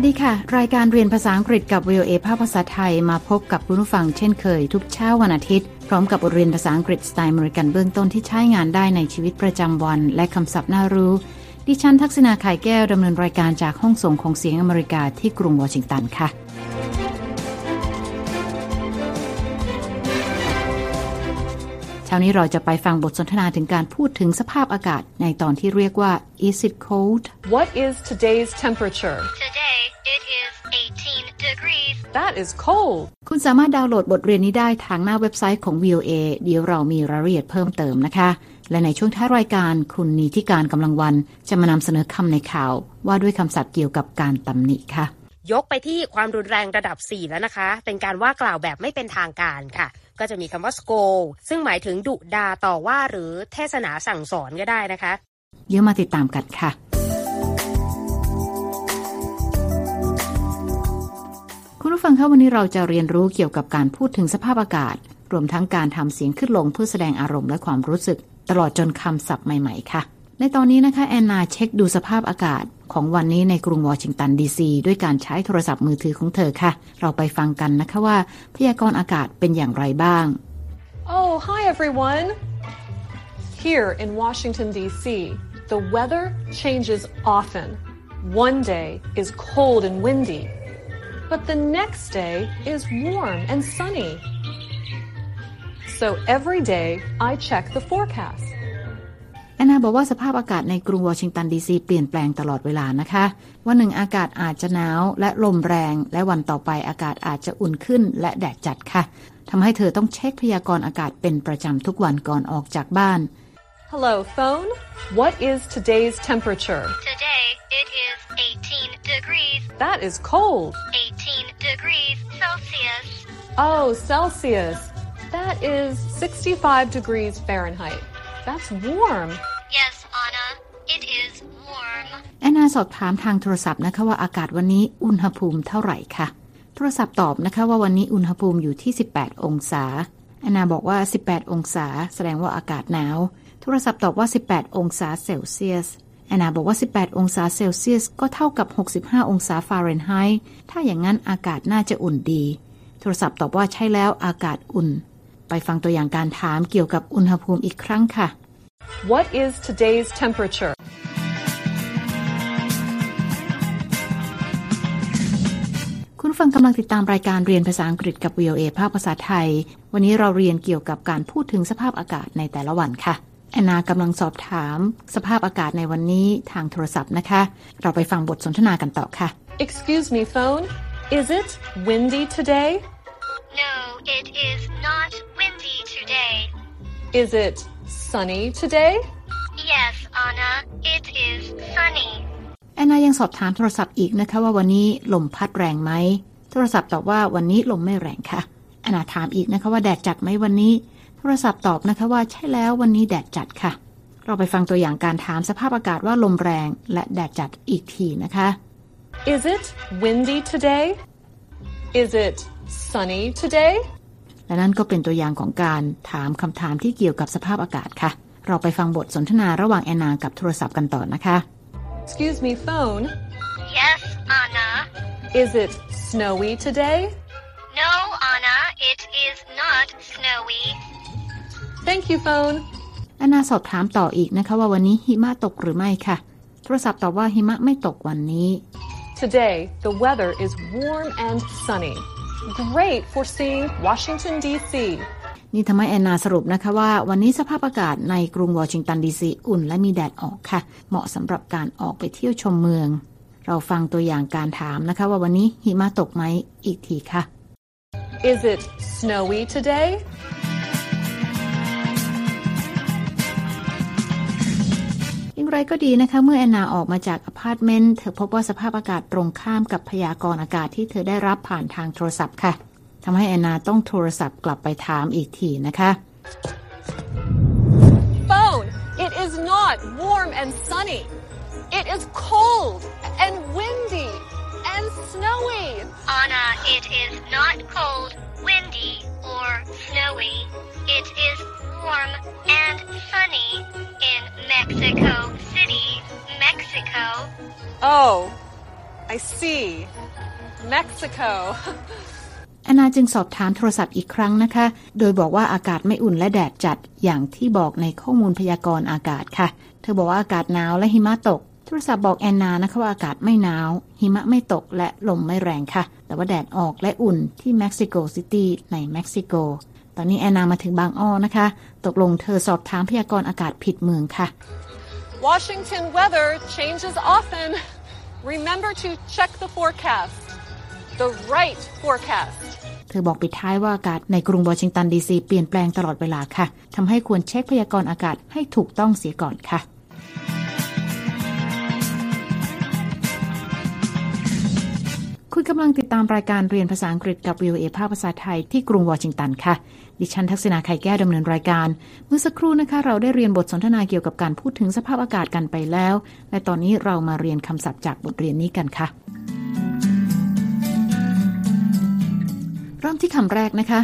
วัสดีค่ะ รายการเรียนภาษาอังกฤษกับ VOA ภาคภาษาไทยมาพบกับคุณผู้ฟังเช่นเคย ทุกเช้าวันอาทิตย์ พร้อมกับบทเรียนภาษาอังกฤษสไตล์อเมริกันเบื้องต้นที่ใช้งานได้ในชีวิตประจำวัน และคำศัพท์น่ารู้ ดิฉันทักษณาไข่แก้วดำเนินรายการจากห้องส่งของเสียงอเมริกาที่กรุงวอชิงตันค่ะเช้านี้เราจะไปฟังบทสนทนาถึงการพูดถึงสภาพอากาศในตอนที่เรียกว่า is it cold What is today's temperature? Today it is 18 degrees. That is cold. คุณสามารถดาวน์โหลดบทเรียนนี้ได้ทางหน้าเว็บไซต์ของ VOA เดี๋ยวเรามีรายละเอียดเพิ่มเติมนะคะ และในช่วงท้ายรายการคุณนีทิการกำลังวัน จะมานำเสนอคำในข่าว ว่าด้วยคำศัพท์เกี่ยวกับการตำหนิค่ะ ยกไปที่ความรุนแรงระดับ 4 แล้วนะคะ เป็นการว่ากล่าวแบบไม่เป็นทางการค่ะก็จะมีคำว่า scold ซึ่งหมายถึงดุดาต่อว่าหรือเทศนาสั่งสอนก็ได้นะคะ เดี๋ยวมาติดตามกันค่ะ ผู้ฟังคะวันนี้เราจะเรียนรู้เกี่ยวกับการพูดถึงสภาพอากาศ รวมทั้งการทำเสียงขึ้นลงเพื่อแสดงอารมณ์และความรู้สึก ตลอดจนคำศัพท์ใหม่ๆ ค่ะ ในตอนนี้นะคะแอนนาเช็คดูสภาพอากาศ ของวันนี้ในกรุงวอชิงตันดีซีด้วยการใช้โทรศัพท์มือถือของเธอค่ะ เราไปฟังกันนะคะว่า พยากรณ์อากาศเป็นอย่างไรบ้าง Oh, hi everyone. Here in Washington, D.C., the weather changes often. One day is cold and windy, but the next day is warm and sunny. So every day I check the forecast. แอนนาบอกว่าสภาพอากาศในกรุงวอชิงตันดีซีเปลี่ยนแปลงตลอดเวลานะคะ วันหนึ่งอากาศอาจจะหนาวและลมแรง และวันต่อไปอากาศอาจจะอุ่นขึ้นและแดดจัดค่ะทำให้เธอต้องเช็คพยากรณ์อากาศเป็นประจำทุกวันก่อนออกจากบ้าน Hello, phone. What is today's temperature? Today it is 18 degrees. That is cold. 18 degrees Celsius. Oh, Celsius. That is 65 degrees Fahrenheit. That's warm. Yes, Anna, it is warm. แอนนาสอบถามทางโทรศัพท์นะคะว่าอากาศวันนี้อุณหภูมิเท่าไหร่ค่ะ โทรศัพท์ตอบนะคะว่าวันนี้อุณหภูมิอยู่ที่ 18 องศา แอนนาบอกว่า 18 องศา แสดงว่าอากาศหนาว โท รศัพท์ตอบว่า 18 องศาเซลเซียส แอนนาบอกว่า 18 องศาเซลเซียส ก็เท่ากับ 65 องศาฟาเรนไฮต์ถ้าอย่างนั้นอากาศน่าจะอุ่นดี โทรศัพท์ตอบว่าใช่แล้วอากาศอุ่น ไปฟังตัวอย่างการถามเกี่ยวกับอุณหภูมิอีกครั้งค่ะ What is today's temperature? คุณฟังกำลังติดตามรายการเรียนภาษาอังกฤษกับ VOA ภาคภาษาไทย วันนี้เราเรียนเกี่ยวกับการพูดถึงสภาพอากาศในแต่ละวันค่ะ แอนนากำลังสอบถาม สภาพอากาศในวันนี้ทางโทรศัพท์นะคะ เราไปฟังบทสนทนากันต่อค่ะ Excuse me, phone. Is it windy today? No, it is not windy today. Is it sunny today? Yes, Anna, it is sunny. แอนนายังสอบถามโทรศัพท์อีกนะคะว่าวันนี้ลมพัดแรงไหม โทรศัพท์ตอบว่าวันนี้ลมไม่แรงค่ะแอนนาถามอีกนะคะว่าแดดจัดไหมวันนี้ โทรศัพท์ตอบนะคะว่าใช่แล้ววันนี้แดดจัดค่ะ เราไปฟังตัวอย่างการถามสภาพอากาศว่าลมแรงและแดดจัดอีกทีนะคะ Is it windy today? Is it sunny today? และนั่นก็เป็นตัวอย่างของการถามคำถามที่เกี่ยวกับสภาพอากาศค่ะ เราไปฟังบทสนทนาระหว่างแอนนากับโทรศัพท์กันต่อนะคะ Excuse me, phone. Yes, Anna. Is it snowy today? No, Anna, it is not snowy. Thank you, phone. แอนนาสอบถามต่ออีกนะคะว่าวันนี้หิมะตกหรือไม่ค่ะ โทรศัพท์ตอบว่าหิมะไม่ตกวันนี้ Today, the weather is warm and sunny. Great for seeing Washington, D.C. นี่ทำให้แอนนาสรุปนะคะว่าวันนี้สภาพอากาศในกรุงวอชิงตันดีซีอุ่นและมีแดดออกค่ะ เหมาะสำหรับการออกไปเที่ยวชมเมือง เราฟังตัวอย่างการถามนะคะว่าวันนี้หิมะตกไหมอีกทีค่ะ Is it snowy today? อย่างไรก็ดีนะคะเมื่อแอนนาออกมาจากอพาร์ตเมนต์เธอพบว่าสภาพอากาศตรงข้ามกับพยากรณ์อากาศที่เธอได้รับผ่านทางโทรศัพท์ค่ะทำให้แอนนาต้องโทรศัพท์กลับไปถามอีกทีนะคะ Phone, it is not warm and sunny. It is cold and windy and snowy. Anna, it is not cold, windy, or snowy. It is warm and sunny in Mexico City, Mexico. Oh, I see. Mexico. แอนนาจึงสอบถามโทรศัพท์อีกครั้งนะคะ โดยบอกว่าอากาศไม่อุ่นและแดดจัดอย่างที่บอกในข้อมูลพยากรณ์อากาศค่ะ เธอบอกว่าอากาศหนาวและหิมะตก โทรศัพท์บอกแอนนานะคะว่าอากาศไม่หนาว หิมะไม่ตกและลมไม่แรงค่ะ แต่ว่าแดดออกและอุ่นที่เม็กซิโกซิตี้ในเม็กซิโก ตอนนี้แอนนามาถึงบางอ้อนะคะ ตกลงเธอสอบถามพยากรณ์อากาศผิดเมืองค่ะ Washington weather changes often. Remember to check the forecast. The right forecast. เธอบอกปิดท้ายว่าอากาศในกรุงวอชิงตันดีซีเปลี่ยนแปลงตลอดเวลาค่ะทำให้ควรเช็คพยากรณ์อากาศให้ถูกต้องเสียก่อนค่ะ คุณกำลังติดตามรายการเรียนภาษาอังกฤษกับ VOA ภาคภาษาไทยที่กรุงวอชิงตันค่ะ ดิฉันทักษณาไข่แก้วดำเนินรายการ เมื่อสักครู่นะคะเราได้เรียนบทสนทนาเกี่ยวกับการพูดถึงสภาพอากาศกันไปแล้ว และตอนนี้เรามาเรียนคำศัพท์จากบทเรียนนี้กันค่ะ เริ่มที่คำแรกนะคะ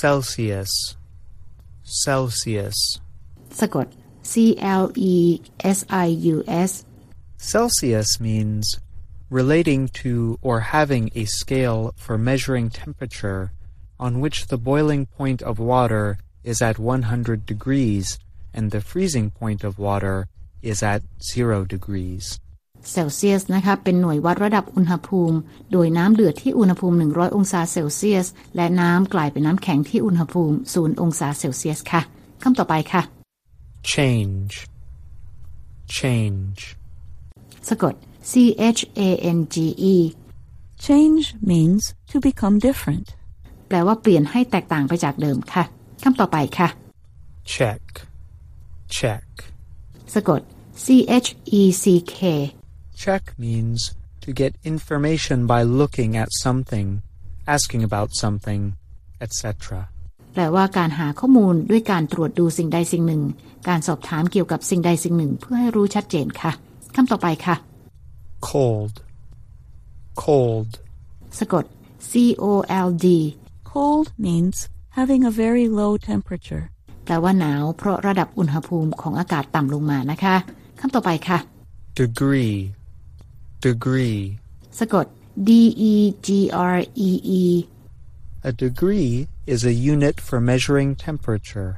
Celsius. Celsius. สะกด C L E S I U S Celsius means relating to or having a scale for measuring temperature on which the boiling point of water is at 100 degrees and the freezing point of water is at 0 degrees. เซลเซียสนะคะเป็นหน่วยวัดระดับอุณหภูมิ โดยน้ำเดือดที่อุณหภูมิ 100 องศาเซลเซียส และน้ำกลายเป็นน้ำแข็งที่อุณหภูมิ 0 องศาเซลเซียสค่ะคำต่อไปค่ะ Change. Change. สะกด C H A N G E Change means to become different. แปลว่าเปลี่ยนให้แตกต่างไปจากเดิมค่ะคำต่อไปค่ะ Check. Check. สะกด C H E C K Check means to get information by looking at something, asking about something, etc. แปลว่าการหาข้อมูลด้วยการตรวจดูสิ่งใดสิ่งหนึ่ง การสอบถามเกี่ยวกับสิ่งใดสิ่งหนึ่ง เพื่อให้รู้ชัดเจนค่ะคำต่อไปค่ะ Cold. Cold. สะกด C O L D Cold means having a very low temperature. แปลว่าหนาว เพราะระดับอุณหภูมิของอากาศต่ำลงมานะคะคำต่อไปค่ะ Degree. Degree. สะกด D E G R E E A degree is a unit for measuring temperature.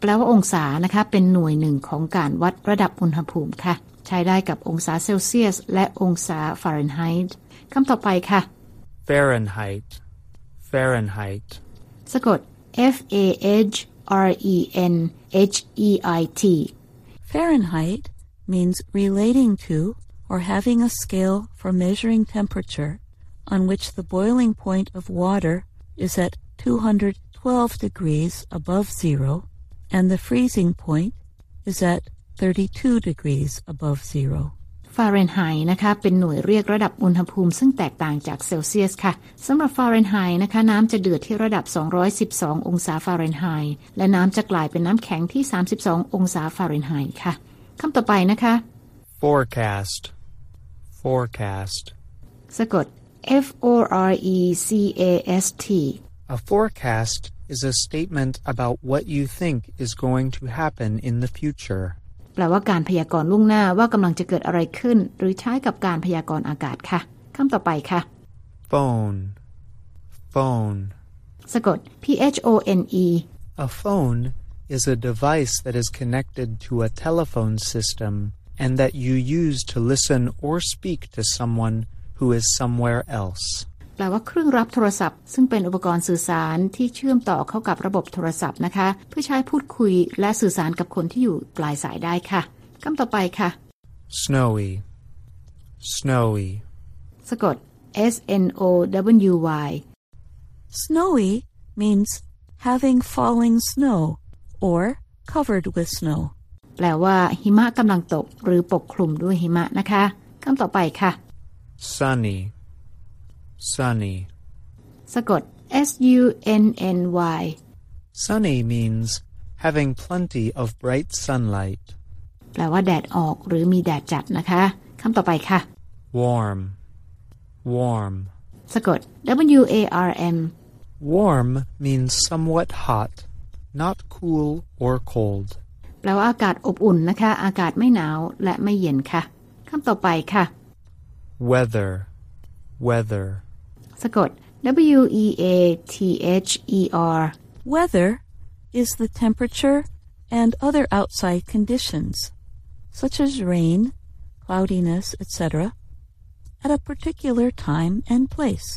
แปลว่าองศานะคะ เป็นหน่วยหนึ่งของการวัดระดับอุณหภูมิค่ะ ใช้ได้กับองศาเซลเซียส และองศาฟาเรนไฮต์คำต่อไปค่ะ Fahrenheit. Fahrenheit. สะกด F A H R E N H E I T Fahrenheit means relating to or having a scale for measuring temperature on which the boiling point of water is at 212 degrees above zero and the freezing point is at 32 degrees above zero. ฟาเรนไฮต์นะคะเป็นหน่วยเรียกระดับอุณหภูมิซึ่งแตกต่างจากเซลเซียสค่ะสำหรับฟาเรนไฮต์นะคะน้ำจะเดือดที่ระดับ 212 องศาฟาเรนไฮต์และน้ำจะกลายเป็นน้ำแข็งที่ 32 องศาฟาเรนไฮต์ค่ะคำต่อไปนะคะ Forecast. Forecast. สะกด F O R E C A S T A forecast is a statement about what you think is going to happen in the future. แปลว่าการพยากรณ์ล่วงหน้าว่ากำลังจะเกิดอะไรขึ้น หรือใช้กับการพยากรณ์อากาศค่ะคำต่อไปค่ะ Phone. Phone. สะกด P H O N E A phone is a device that is connected to a telephone system and that you use to listen or speak to someone who is somewhere else. แปลว่าเครื่องรับโทรศัพท์ ซึ่งเป็นอุปกรณ์สื่อสารที่เชื่อมต่อเข้ากับระบบโทรศัพท์นะคะ เพื่อใช้พูดคุยและสื่อสารกับคนที่อยู่ปลายสายได้ค่ะคำต่อไปค่ะ Snowy. Snowy. สะกด S N O W Y Snowy means having falling snow or covered with snow. แปลว่าหิมะกำลังตกหรือปกคลุมด้วยหิมะนะคะคำต่อไปค่ะ Sunny. Sunny. สะกด S U N N Y Sunny means having plenty of bright sunlight. แปลว่าแดดออกหรือมีแดดจัดนะคะคำต่อไปค่ะ Warm. Warm. สะกด W A R M Warm means somewhat hot, not cool or cold. แปลว่าอากาศอบอุ่นนะคะ อากาศไม่หนาวและไม่เย็นค่ะคำต่อไปค่ะ weather, weather. สะกด W E A T H E R Weather is the temperature and other outside conditions, such as rain, cloudiness, etc., at a particular time and place.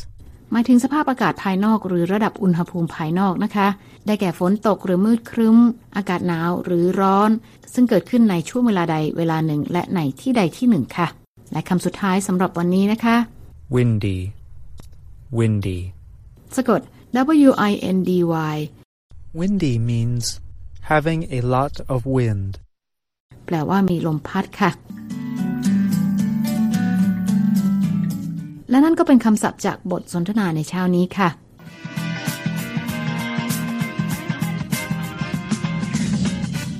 หมายถึงสภาพอากาศภายนอกหรือระดับอุณหภูมิภายนอกนะคะ ได้แก่ฝนตกหรือมืดครึ้ม อากาศหนาวหรือร้อน ซึ่งเกิดขึ้นในช่วงเวลาใดเวลาหนึ่ง และในที่ใดที่หนึ่งค่ะ และคำสุดท้ายสำหรับวันนี้นะคะ windy, windy. สะกด W I N D Y Windy means having a lot of wind. แปลว่ามีลมพัดค่ะ และนั่นก็เป็นคำศัพท์จากบทสนทนาในเช้านี้ค่ะ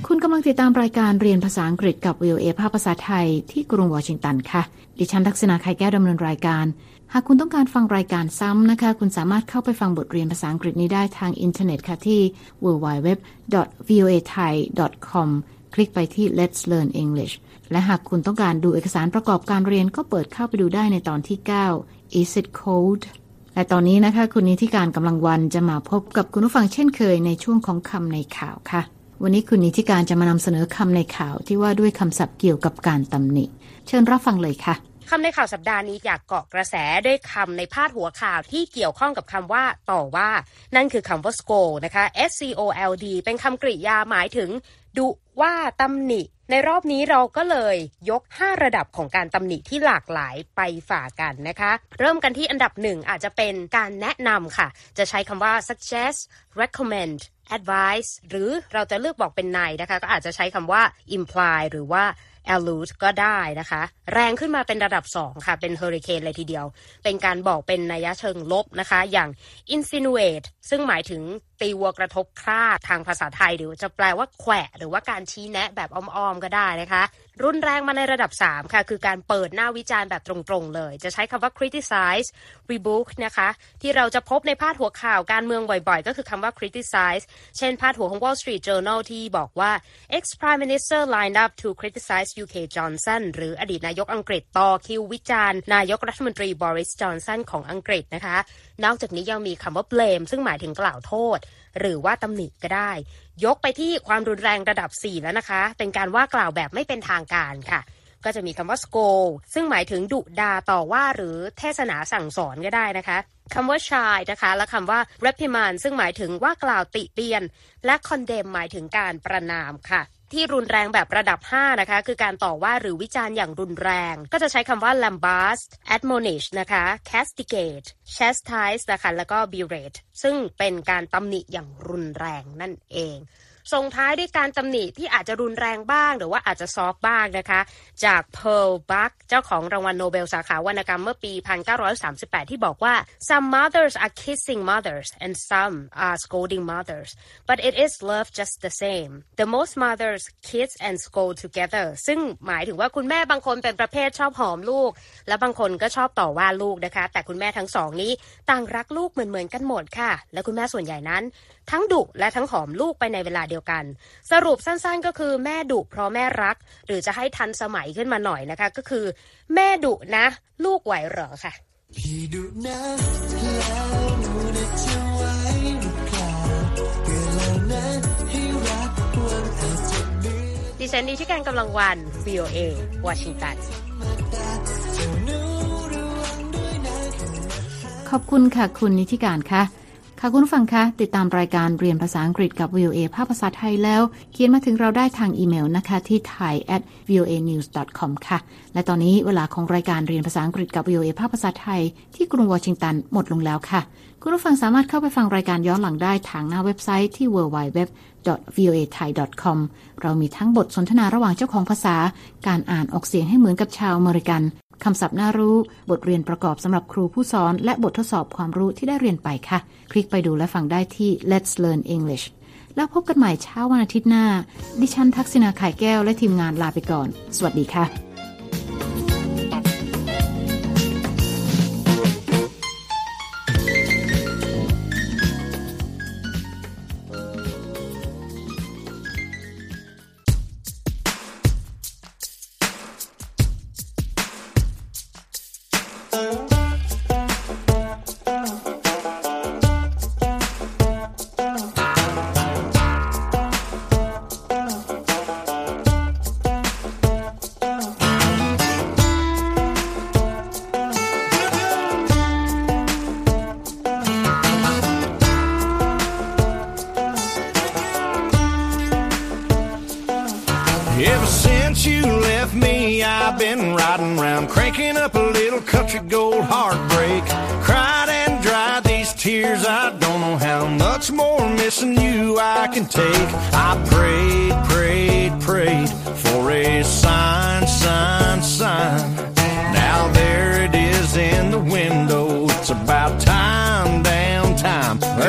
คุณกำลังติดตามรายการเรียนภาษาอังกฤษกับ VOA ภาคภาษาไทยที่กรุงวอชิงตันค่ะ ดิฉันทักษณาไข่แก้วดำเนินรายการ หากคุณต้องการฟังรายการซ้ำนะคะ คุณสามารถเข้าไปฟังบทเรียนภาษาอังกฤษนี้ได้ทางอินเทอร์เน็ตค่ะที่ www.voathai.com คลิกไปที่ Let's Learn English และหากคุณต้องการดูเอกสารประกอบการเรียนก็เปิดเข้าไปดูได้ในตอนที่ 9 Is it cold และตอนนี้นะคะ คุณนิติการกำลังวันจะมาพบกับคุณผู้ฟังเช่นเคยในช่วงของคำในข่าวค่ะ วันนี้คุณนิติการจะมานำเสนอคำในข่าวที่ว่าด้วยคำศัพท์เกี่ยวกับการตำหนิ เชิญรับฟังเลยค่ะ คำในข่าวสัปดาห์นี้อยากเกาะกระแสด้วยคำในพาดหัวข่าวที่เกี่ยวข้องกับคำว่าต่อว่า นั่นคือคำว่า scold นะคะ S C O L D เป็นคำกริยาหมายถึงดุว่าตำหนิ ในรอบนี้เราก็เลยยก 5 ระดับของการตำหนิที่หลากหลายไปฝากกันนะคะ เริ่มกันที่อันดับหนึ่งอาจจะเป็นการแนะนำค่ะ จะใช้คำว่า suggest recommend advise หรือเราจะเลือกบอกเป็นนัยนะคะ ก็อาจจะใช้คำว่า imply หรือว่า allude ก็ได้นะคะ แรงขึ้นมาเป็นระดับ 2 ค่ะ เป็นเฮอริเคนเลยทีเดียว เป็นการบอกเป็นนัยเชิงลบนะคะ อย่าง insinuate ซึ่งหมายถึง ตีวัวกระทบคราดทางภาษาไทยหรือจะแปลว่าแขวะ หรือว่าการชี้แนะแบบอ้อมๆก็ได้นะคะ รุนแรงมาในระดับ 3 ค่ะ คือการเปิดหน้าวิจารณ์แบบตรงๆเลย จะใช้คำว่า criticize rebuke นะคะ ที่เราจะพบในพาดหัวข่าวการเมืองบ่อยๆ ก็คือคำว่า criticize เช่นพาดหัวของ Wall Street Journal ที่บอกว่า ex prime minister lined up to criticize UK Johnson หรืออดีตนายกอังกฤษต่อคิววิจารณ์นายกรัฐมนตรีบริสจอนสันของอังกฤษนะคะ นอกจากนี้ยังมีคำว่า blame ซึ่งหมายถึงกล่าวโทษ หรือว่าตำหนิก็ได้ ยกไปที่ความรุนแรงระดับ 4 แล้วนะคะ เป็นการว่ากล่าวแบบไม่เป็นทางการค่ะ ก็จะมีคำว่า scold ซึ่งหมายถึงดุดาต่อว่าหรือเทศนาสั่งสอนก็ได้นะคะคำว่า shy นะคะ และคำว่า reprimand ซึ่งหมายถึงว่ากล่าวติเตียน และ condemn หมายถึงการประนามค่ะ ที่รุนแรงแบบระดับ 5 นะคะ คือการต่อว่าหรือวิจารณ์อย่างรุนแรง ก็จะใช้คำว่า lambast admonish นะคะ castigate chastise นะคะ แล้วก็ berate ซึ่งเป็นการตำหนิอย่างรุนแรงนั่นเอง ส่งท้ายด้วยการตำหนิที่อาจจะรุนแรงบ้าง หรือว่าอาจจะซอฟบ้างนะคะ จาก Pearl Buck เจ้าของรางวัลโนเบลสาขาวรรณกรรมเมื่อปี 1938 ที่บอกว่า some mothers are kissing mothers and some are scolding mothers but it is love just the same the most mothers kiss and scold together ซึ่งหมายถึงว่าคุณแม่บางคนเป็นประเภทชอบหอมลูก และบางคนก็ชอบต่อว่าลูกนะคะ แต่คุณแม่ทั้งสองนี้ต่างรักลูกเหมือนๆกันหมดค่ะ และคุณแม่ส่วนใหญ่นั้น ทั้งดุและทั้งหอมลูกไปในเวลาเดียวกัน สรุปสั้นๆก็คือแม่ดุเพราะแม่รัก หรือจะให้ทันสมัยขึ้นมาหน่อยนะคะ ก็คือ แม่ดุนะ ลูกไหวเหรอค่ะพี่ดุนะแล้วหนูได้จะไว้หรือเปล่าเตือนแล้วนให้รักวันอาจจะเบื่อดิฉันดิชิการกำลังวัน VOA วอชิงตันขอบคุณค่ะ คุณนิติการค่ะ ค่ะคุณผู้ฟังคะติดตามรายการเรียนภาษาอังกฤษกับ VOA ภาภาษาไทยแล้ว เขียนมาถึงเราได้ทางอีเมลนะคะที่ thai at voa news com ค่ะ และตอนนี้เวลาของรายการเรียนภาษาอังกฤษกับ VOA ภาภาษาไทย ที่กรุงวอชิงตันหมดลงแล้วค่ะ คุณผู้ฟังสามารถเข้าไปฟังรายการย้อนหลังได้ทางหน้าเว็บไซต์ที่ www voa thai com เรามีทั้งบทสนทนาระหว่างเจ้าของภาษา การอ่านออกเสียงให้เหมือนกับชาวอเมริกัน คำศัพท์น่ารู้ บทเรียนประกอบสำหรับครูผู้สอน และบททดสอบความรู้ที่ได้เรียนไปค่ะ คลิกไปดูและฟังได้ที่ Let's Learn English แล้วพบกันใหม่เช้าวันอาทิตย์หน้า ดิฉันทักษณาไข่แก้วและทีมงานลาไปก่อน สวัสดีค่ะ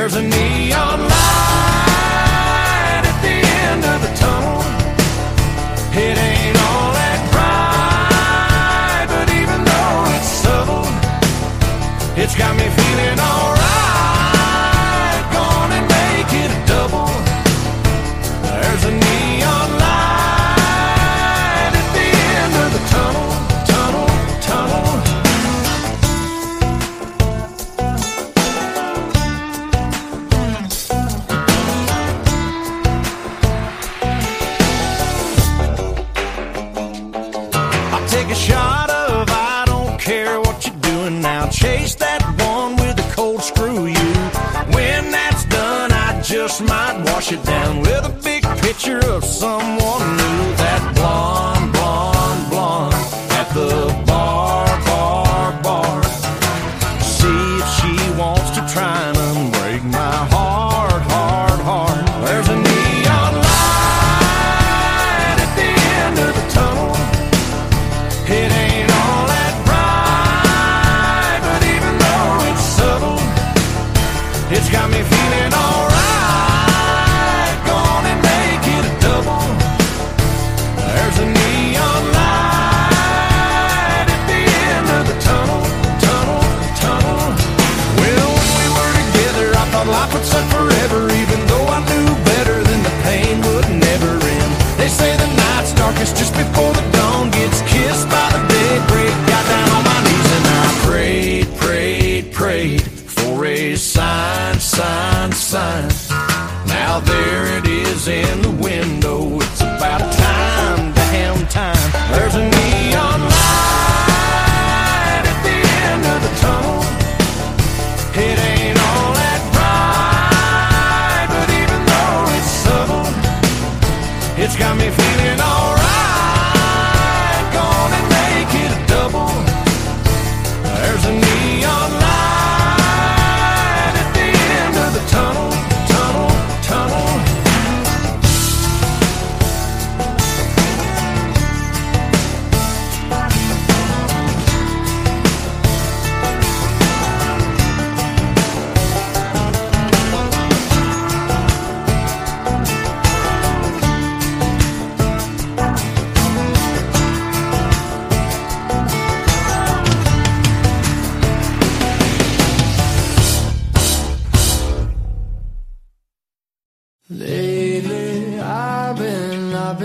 deserves a neon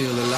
feel alive.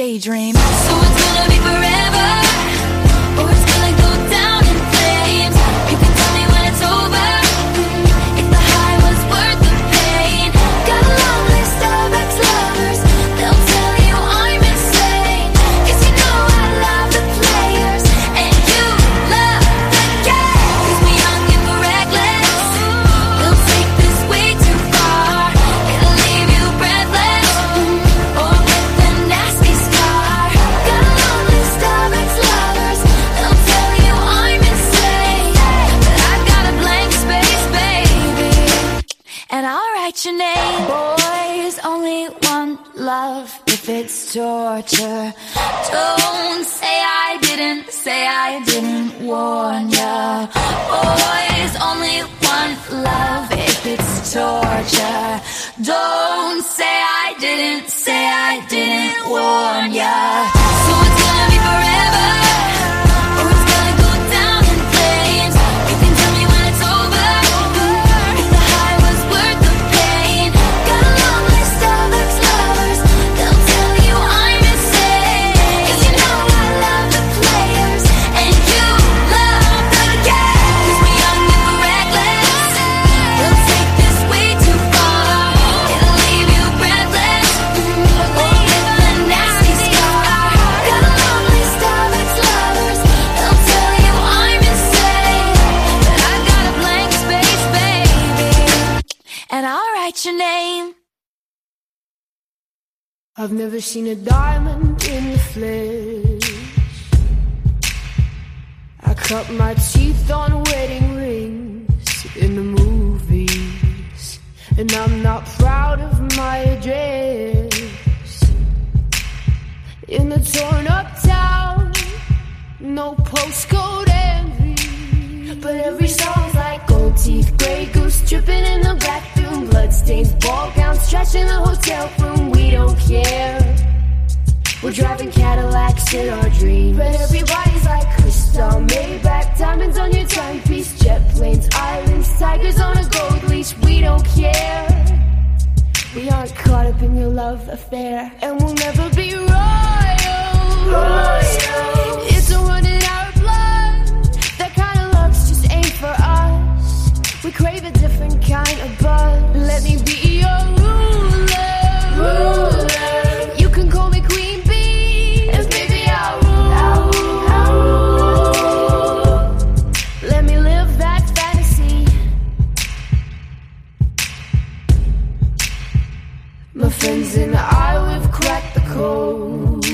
Daydream. I've never seen a diamond in the flesh. I cut my teeth on wedding rings in the movies, and I'm not proud of my address. In the torn up town, no postcode envy, but every song's like gold teeth, gray goose dripping in the bathroom, bloodstains, ball gowns, trash in the hotel room. We don't care. We're driving Cadillacs in our dreams. But everybody's like crystal, Maybach, diamonds on your timepiece, jet planes, islands, tigers on a gold leash. We don't care. We aren't caught up in your love affair, and we'll never be royals. It's crave a different kind of buzz. Let me be your ruler. ruler. You can call me Queen Bee, and baby I'll rule. I'll rule. Let me live that fantasy. My friends and I, we've cracked the code.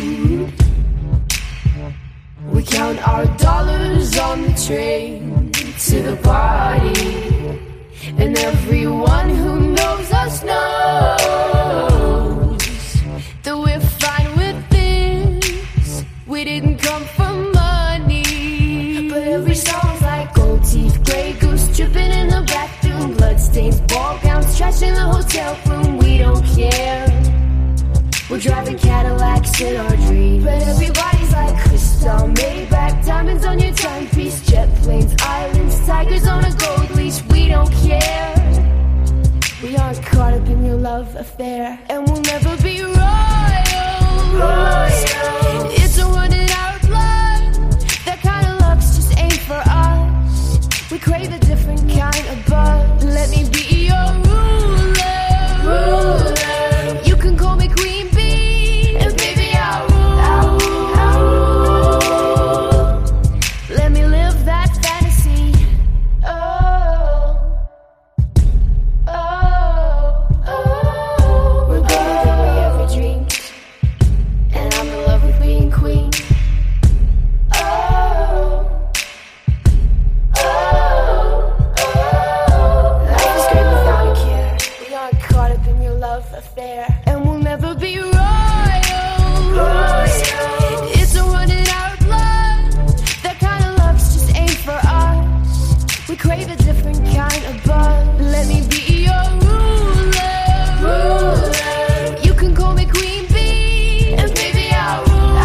We count our dollars on the train to the party. And everyone who knows us knows that we're fine with this. We didn't come for money. But every song's like gold teeth, gray goose dripping in the bathroom, bloodstains, ball gowns, trash in the hotel room. We don't care. We're driving Cadillacs in our dreams all Maybach, diamonds on your timepiece, jet planes, islands, tigers on a gold leash. We don't care. We aren't caught up in your love affair, and we'll never be royal. royal. It's a